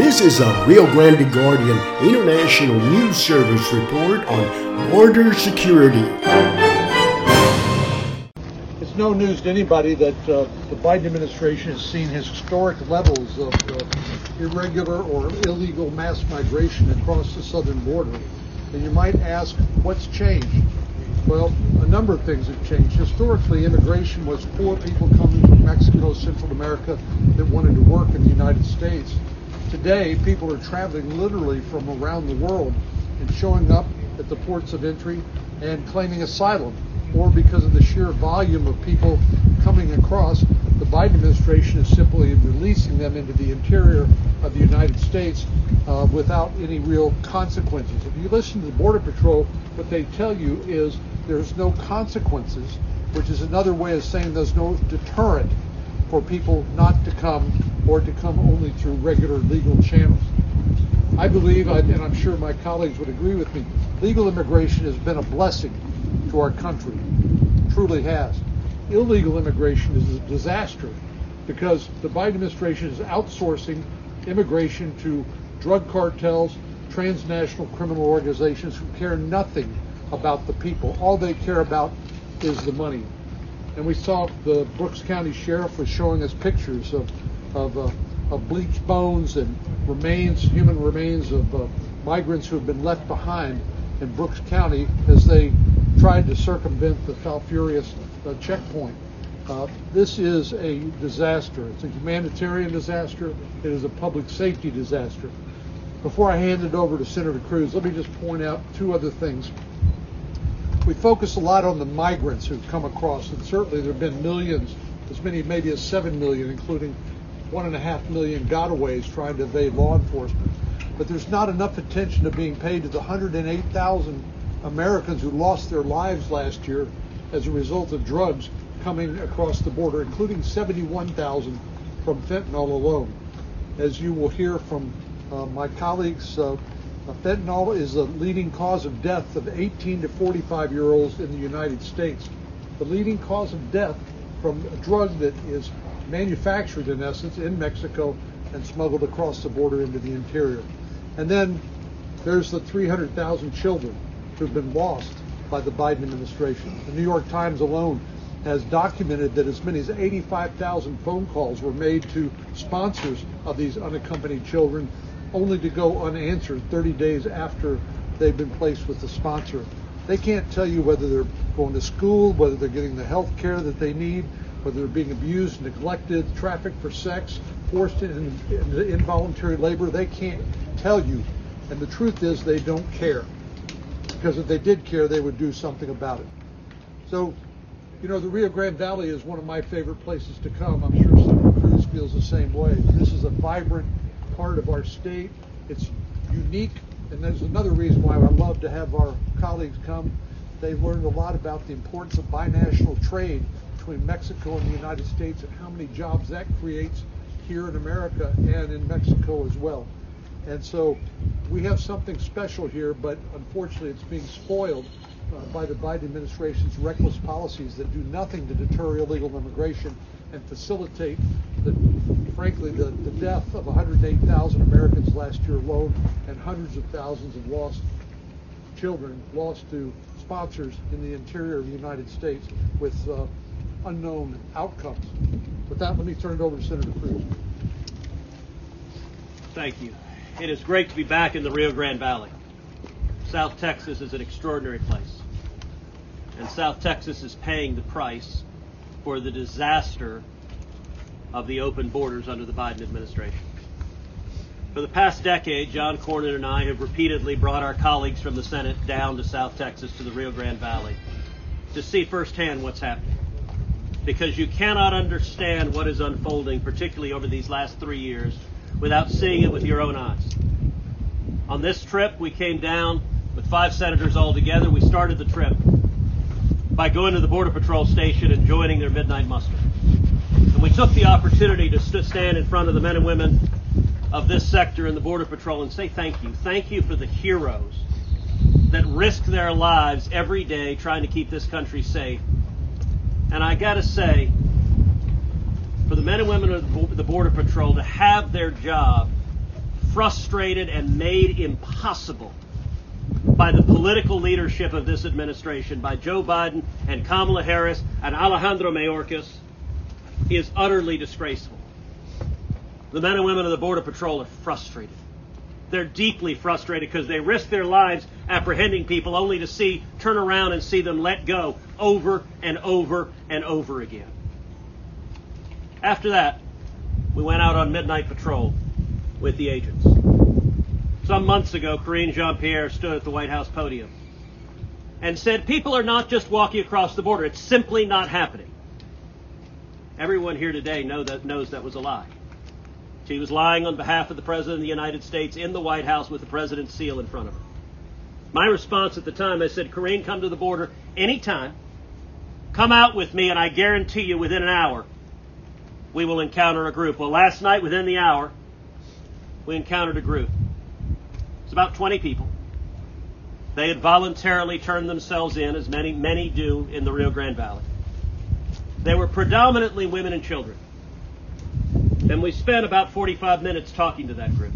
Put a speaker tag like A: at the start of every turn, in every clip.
A: This is a Rio Grande Guardian International News Service report on border security.
B: It's no news to anybody that uh, the Biden administration has seen historic levels of uh, irregular or illegal mass migration across the southern border. And you might ask, what's changed? Well, a number of things have changed. Historically, immigration was poor people coming from Mexico, Central America that wanted to work in the United States. Today, people are traveling literally from around the world and showing up at the ports of entry and claiming asylum, or because of the sheer volume of people coming across, the Biden administration is simply releasing them into the interior of the United States uh, without any real consequences. If you listen to the Border Patrol, what they tell you is there's no consequences, which is another way of saying there's no deterrent for people not to come or to come only through regular legal channels. I believe, and I'm sure my colleagues would agree with me, legal immigration has been a blessing to our country. It truly has. Illegal immigration is a disaster because the Biden administration is outsourcing immigration to drug cartels, transnational criminal organizations who care nothing about the people. All they care about is the money. And we saw the Brooks County Sheriff was showing us pictures of of, uh, of bleached bones and remains, human remains of uh, migrants who have been left behind in Brooks County as they tried to circumvent the Falfurrias uh, checkpoint. Uh, this is a disaster. It's a humanitarian disaster. It is a public safety disaster. Before I hand it over to Senator Cruz, let me just point out two other things. We focus a lot on the migrants who've come across, and certainly there have been millions, as many maybe as seven million, including one and a half million gotaways trying to evade law enforcement. But there's not enough attention to being paid to the 108,000 Americans who lost their lives last year as a result of drugs coming across the border, including 71,000 from fentanyl alone. As you will hear from uh, my colleagues, uh, fentanyl is the leading cause of death of 18 to 45 year olds in the United States. The leading cause of death from a drug that is manufactured in essence in Mexico and smuggled across the border into the interior. And then there's the 300,000 children who've been lost by the Biden administration. The New York Times alone has documented that as many as 85,000 phone calls were made to sponsors of these unaccompanied children, only to go unanswered 30 days after they've been placed with the sponsor. They can't tell you whether they're going to school, whether they're getting the health care that they need, whether they're being abused, neglected, trafficked for sex, forced into involuntary labor. They can't tell you. And the truth is, they don't care. Because if they did care, they would do something about it. So, you know, the Rio Grande Valley is one of my favorite places to come. I'm sure some Senator Cruz feels the same way. This is a vibrant part of our state. It's unique, and there's another reason why I love to have our colleagues come. They've learned a lot about the importance of binational trade between Mexico and the United States and how many jobs that creates here in America and in Mexico as well. And so we have something special here, but unfortunately it's being spoiled uh, by the Biden administration's reckless policies that do nothing to deter illegal immigration and facilitate, the, frankly, the, the death of 108,000 Americans last year alone and hundreds of thousands of lost children lost to sponsors in the interior of the United States with uh, unknown outcomes. With that, let me turn it over to Senator Cruz.
C: Thank you. It is great to be back in the Rio Grande Valley. South Texas is an extraordinary place. And South Texas is paying the price for the disaster of the open borders under the Biden administration. For the past decade, John Cornyn and I have repeatedly brought our colleagues from the Senate down to South Texas to the Rio Grande Valley to see firsthand what's happening because you cannot understand what is unfolding, particularly over these last three years, without seeing it with your own eyes. On this trip, we came down with five senators all together. We started the trip by going to the Border Patrol station and joining their midnight muster. And we took the opportunity to st- stand in front of the men and women of this sector in the Border Patrol and say thank you. Thank you for the heroes that risk their lives every day trying to keep this country safe and I got to say, for the men and women of the Border Patrol to have their job frustrated and made impossible by the political leadership of this administration, by Joe Biden and Kamala Harris and Alejandro Mayorkas, is utterly disgraceful. The men and women of the Border Patrol are frustrated. They're deeply frustrated because they risk their lives apprehending people only to see, turn around and see them let go over and over and over again. After that, we went out on midnight patrol with the agents. Some months ago, Karine Jean Pierre stood at the White House podium and said, People are not just walking across the border, it's simply not happening. Everyone here today know that, knows that was a lie. She was lying on behalf of the President of the United States in the White House with the President's seal in front of her. My response at the time, I said, Karine, come to the border anytime. Come out with me, and I guarantee you within an hour, we will encounter a group. Well, last night, within the hour, we encountered a group. It's about 20 people. They had voluntarily turned themselves in, as many, many do in the Rio Grande Valley. They were predominantly women and children. And we spent about 45 minutes talking to that group.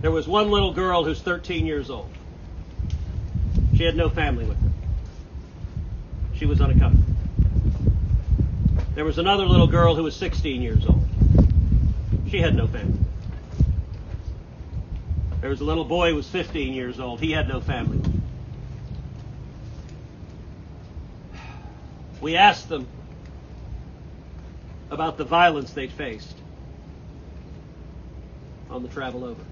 C: There was one little girl who's 13 years old. She had no family with her. She was unaccompanied. There was another little girl who was 16 years old. She had no family. There was a little boy who was 15 years old. He had no family. We asked them about the violence they'd faced on the travel over.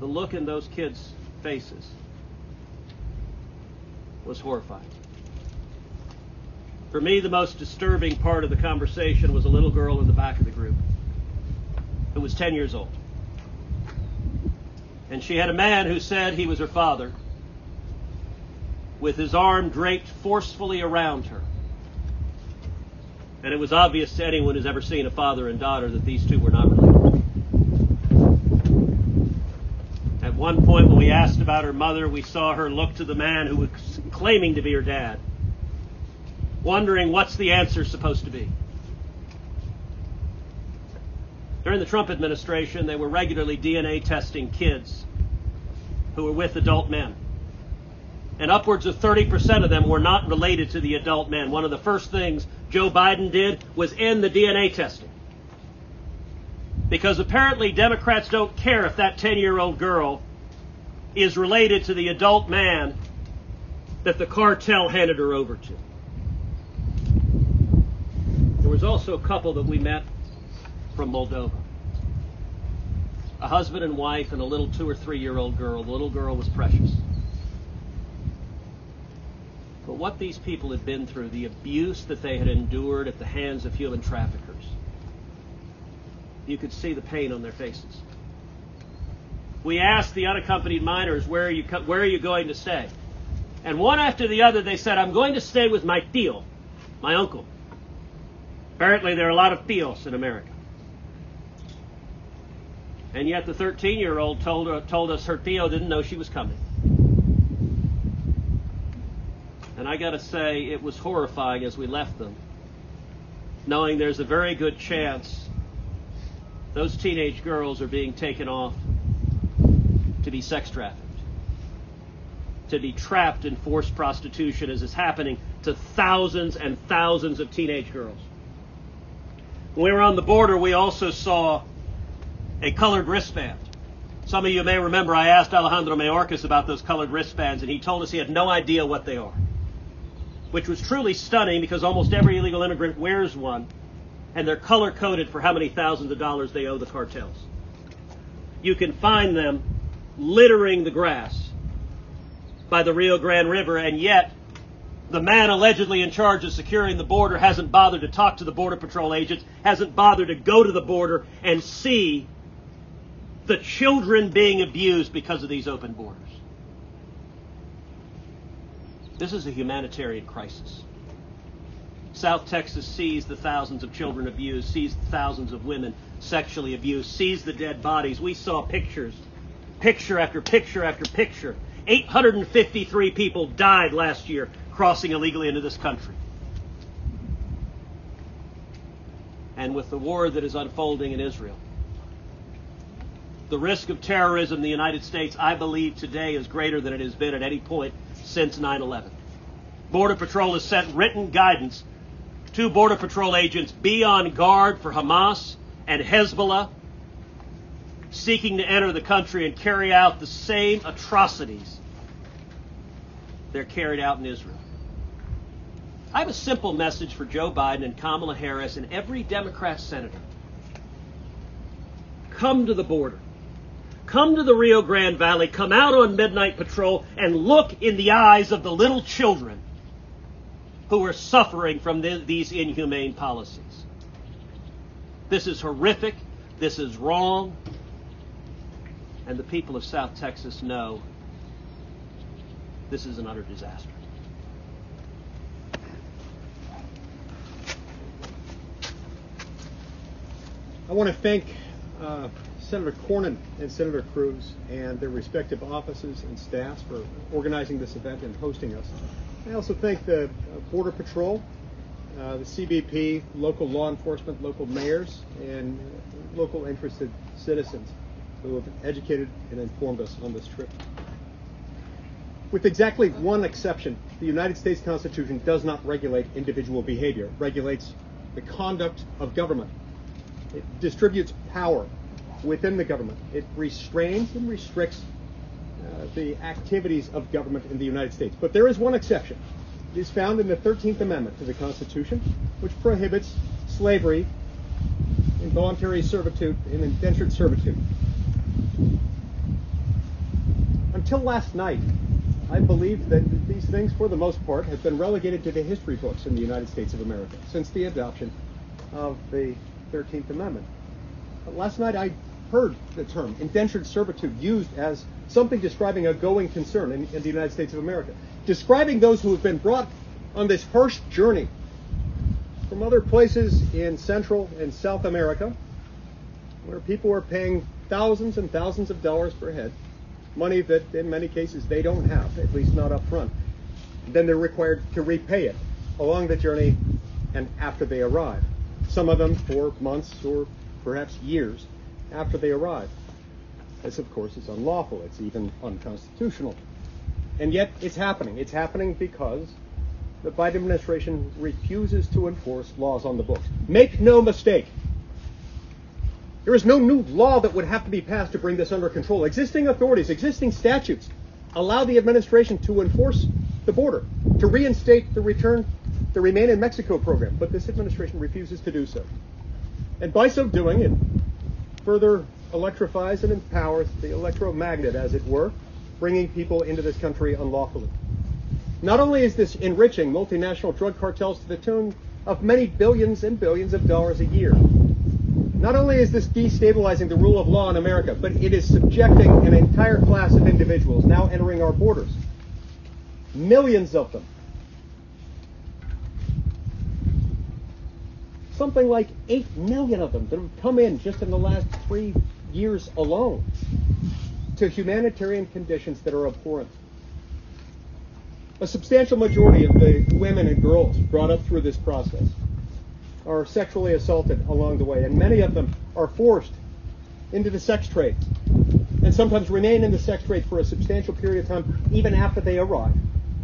C: The look in those kids' faces was horrifying. For me, the most disturbing part of the conversation was a little girl in the back of the group who was 10 years old. And she had a man who said he was her father with his arm draped forcefully around her. And it was obvious to anyone who's ever seen a father and daughter that these two were not related. At one point, when we asked about her mother, we saw her look to the man who was claiming to be her dad, wondering what's the answer supposed to be. During the Trump administration, they were regularly DNA testing kids who were with adult men and upwards of 30% of them were not related to the adult men. One of the first things Joe Biden did was end the DNA testing. Because apparently Democrats don't care if that 10 year old girl is related to the adult man that the cartel handed her over to. There was also a couple that we met from Moldova. A husband and wife and a little two or three year old girl. The little girl was precious. But what these people had been through, the abuse that they had endured at the hands of human traffickers, you could see the pain on their faces. We asked the unaccompanied minors, where are you, where are you going to stay? And one after the other, they said, I'm going to stay with my tío, my uncle. Apparently, there are a lot of tíos in America. And yet, the 13 year old told, uh, told us her tío didn't know she was coming. And I got to say, it was horrifying as we left them, knowing there's a very good chance those teenage girls are being taken off to be sex trafficked, to be trapped in forced prostitution, as is happening to thousands and thousands of teenage girls. When we were on the border, we also saw a colored wristband. Some of you may remember I asked Alejandro Mayorkas about those colored wristbands, and he told us he had no idea what they are which was truly stunning because almost every illegal immigrant wears one, and they're color coded for how many thousands of dollars they owe the cartels. You can find them littering the grass by the Rio Grande River, and yet the man allegedly in charge of securing the border hasn't bothered to talk to the Border Patrol agents, hasn't bothered to go to the border and see the children being abused because of these open borders. This is a humanitarian crisis. South Texas sees the thousands of children abused, sees the thousands of women sexually abused, sees the dead bodies. We saw pictures, picture after picture after picture. 853 people died last year crossing illegally into this country. and with the war that is unfolding in Israel. The risk of terrorism in the United States, I believe, today is greater than it has been at any point since 9 11. Border Patrol has sent written guidance to Border Patrol agents be on guard for Hamas and Hezbollah seeking to enter the country and carry out the same atrocities they're carried out in Israel. I have a simple message for Joe Biden and Kamala Harris and every Democrat senator. Come to the border. Come to the Rio Grande Valley. Come out on midnight patrol and look in the eyes of the little children who are suffering from the, these inhumane policies. This is horrific. This is wrong. And the people of South Texas know this is an utter disaster.
D: I want to thank uh, Senator Cornyn and Senator Cruz and their respective offices and staffs for organizing this event and hosting us. I also thank the uh, Border Patrol, uh, the CBP, local law enforcement, local mayors, and local interested citizens who have educated and informed us on this trip. With exactly one exception, the United States Constitution does not regulate individual behavior, it regulates the conduct of government. It distributes power within the government. It restrains and restricts uh, the activities of government in the United States. But there is one exception. It is found in the 13th Amendment to the Constitution, which prohibits slavery, involuntary servitude, and indentured servitude. Until last night, I believed that these things, for the most part, have been relegated to the history books in the United States of America since the adoption of the 13th Amendment. But last night I heard the term indentured servitude used as something describing a going concern in, in the United States of America, describing those who have been brought on this harsh journey from other places in Central and South America, where people are paying thousands and thousands of dollars per head, money that in many cases they don't have, at least not up front. Then they're required to repay it along the journey and after they arrive. Some of them for months or perhaps years after they arrive. This, of course, is unlawful. It's even unconstitutional. And yet, it's happening. It's happening because the Biden administration refuses to enforce laws on the books. Make no mistake. There is no new law that would have to be passed to bring this under control. Existing authorities, existing statutes allow the administration to enforce the border, to reinstate the return, the Remain in Mexico program. But this administration refuses to do so. And by so doing, it further electrifies and empowers the electromagnet, as it were, bringing people into this country unlawfully. Not only is this enriching multinational drug cartels to the tune of many billions and billions of dollars a year, not only is this destabilizing the rule of law in America, but it is subjecting an entire class of individuals now entering our borders. Millions of them. Something like 8 million of them that have come in just in the last three years alone to humanitarian conditions that are abhorrent. A substantial majority of the women and girls brought up through this process are sexually assaulted along the way, and many of them are forced into the sex trade and sometimes remain in the sex trade for a substantial period of time even after they arrive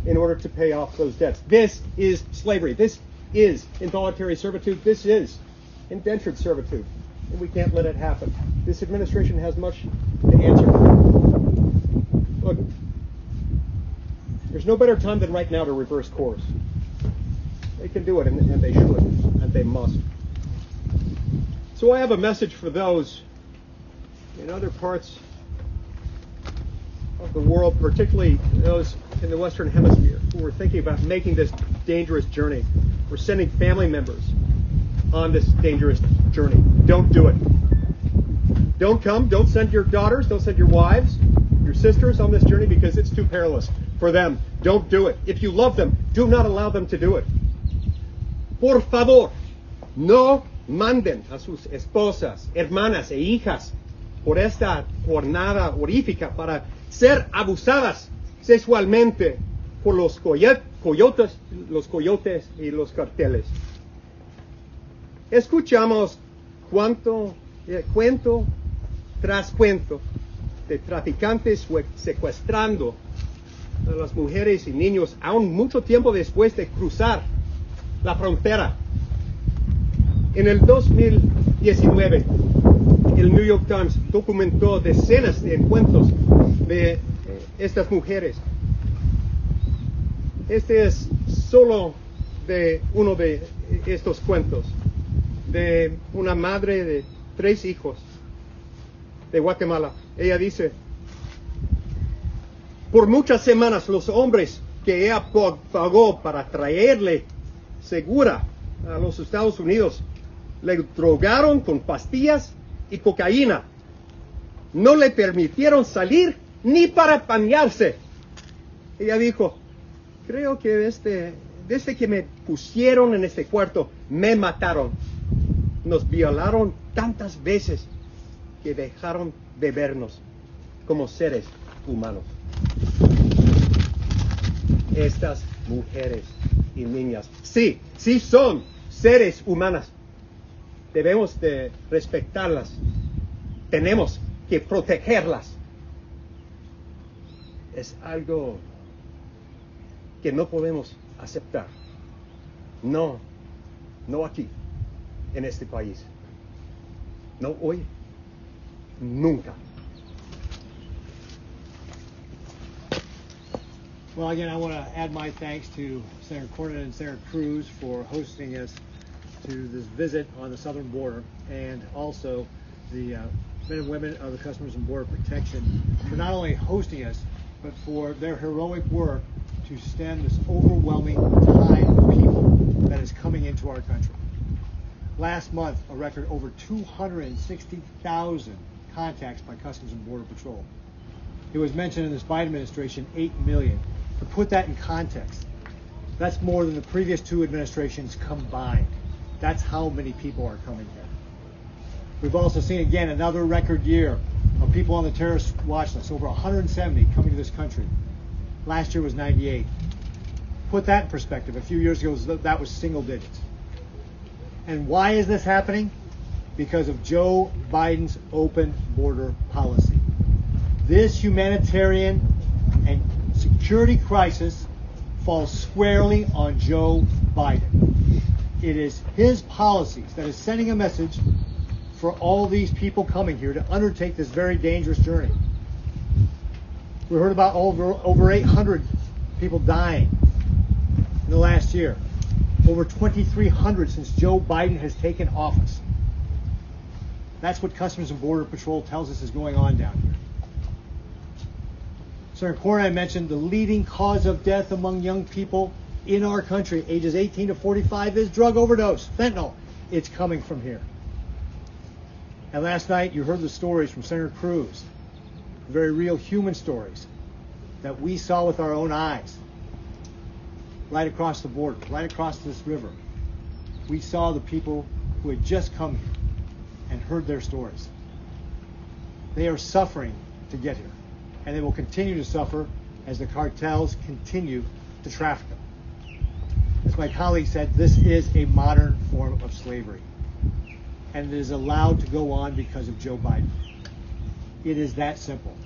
D: in order to pay off those debts. This is slavery. This is involuntary servitude. This is indentured servitude. And we can't let it happen. This administration has much to answer for. Look, there's no better time than right now to reverse course. They can do it, and, they should, and they must. So I have a message for those in other parts of the world, particularly those in the Western Hemisphere who are thinking about making this dangerous journey. We're sending family members on this dangerous journey. Don't do it. Don't come. Don't send your daughters. Don't send your wives, your sisters on this journey because it's too perilous for them. Don't do it. If you love them, do not allow them to do it. Por favor, no manden a sus esposas, hermanas e hijas por esta jornada horrífica para ser abusadas sexualmente por los coyotes, los coyotes y los carteles. escuchamos cuánto, eh, cuento tras cuento de traficantes secuestrando a las mujeres y niños aún mucho tiempo después de cruzar la frontera. En el 2019, el New York Times documentó decenas de encuentros de eh, estas mujeres. Este es solo de uno de estos cuentos, de una madre de tres hijos de Guatemala. Ella dice, por muchas semanas los hombres que ella pagó para traerle segura a los Estados Unidos le drogaron con pastillas y cocaína. No le permitieron salir ni para bañarse. Ella dijo, creo que desde, desde que me pusieron en este cuarto me mataron. Nos violaron tantas veces que dejaron de vernos como seres humanos. Estas mujeres y niñas, sí, sí son seres humanas. Debemos de respetarlas. Tenemos que protegerlas. Es algo que no podemos aceptar. No, no aquí, en este país. No hoy, nunca.
E: Well, again, I want to add my thanks to Senator Cornyn and Senator Cruz for hosting us to this visit on the southern border, and also the uh, men and women of the Customs and Border Protection for not only hosting us, but for their heroic work to stem this overwhelming tide of people that is coming into our country. Last month, a record over 260,000 contacts by Customs and Border Patrol. It was mentioned in this Biden administration 8 million. To put that in context, that's more than the previous two administrations combined. That's how many people are coming here. We've also seen again another record year of people on the terrorist watch list, over 170 coming to this country. Last year was 98. Put that in perspective. A few years ago, that was single digits. And why is this happening? Because of Joe Biden's open border policy. This humanitarian and security crisis falls squarely on Joe Biden. It is his policies that is sending a message for all these people coming here to undertake this very dangerous journey. We heard about over, over 800 people dying in the last year, over 2,300 since Joe Biden has taken office. That's what Customs and Border Patrol tells us is going on down here. Senator Cornyn mentioned the leading cause of death among young people in our country, ages 18 to 45, is drug overdose, fentanyl. It's coming from here. And last night, you heard the stories from Senator Cruz, very real human stories that we saw with our own eyes right across the border, right across this river. We saw the people who had just come here and heard their stories. They are suffering to get here, and they will continue to suffer as the cartels continue to traffic them as my colleague said, this is a modern form of slavery. And it is allowed to go on because of Joe Biden. It is that simple.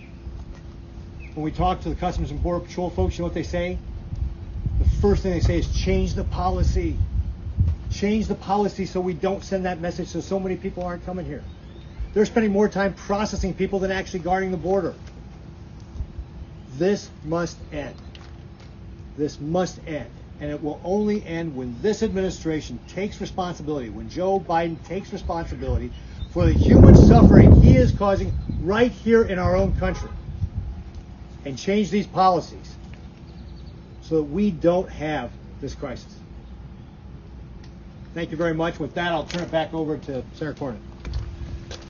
E: When we talk to the Customs and Border Patrol folks, you know what they say? The first thing they say is change the policy. Change the policy so we don't send that message so so many people aren't coming here. They're spending more time processing people than actually guarding the border. This must end. This must end and it will only end when this administration takes responsibility, when Joe Biden takes responsibility for the human suffering he is causing right here in our own country and change these policies so that we don't have this crisis. Thank you very much. With that, I'll turn it back over to Senator Cornyn.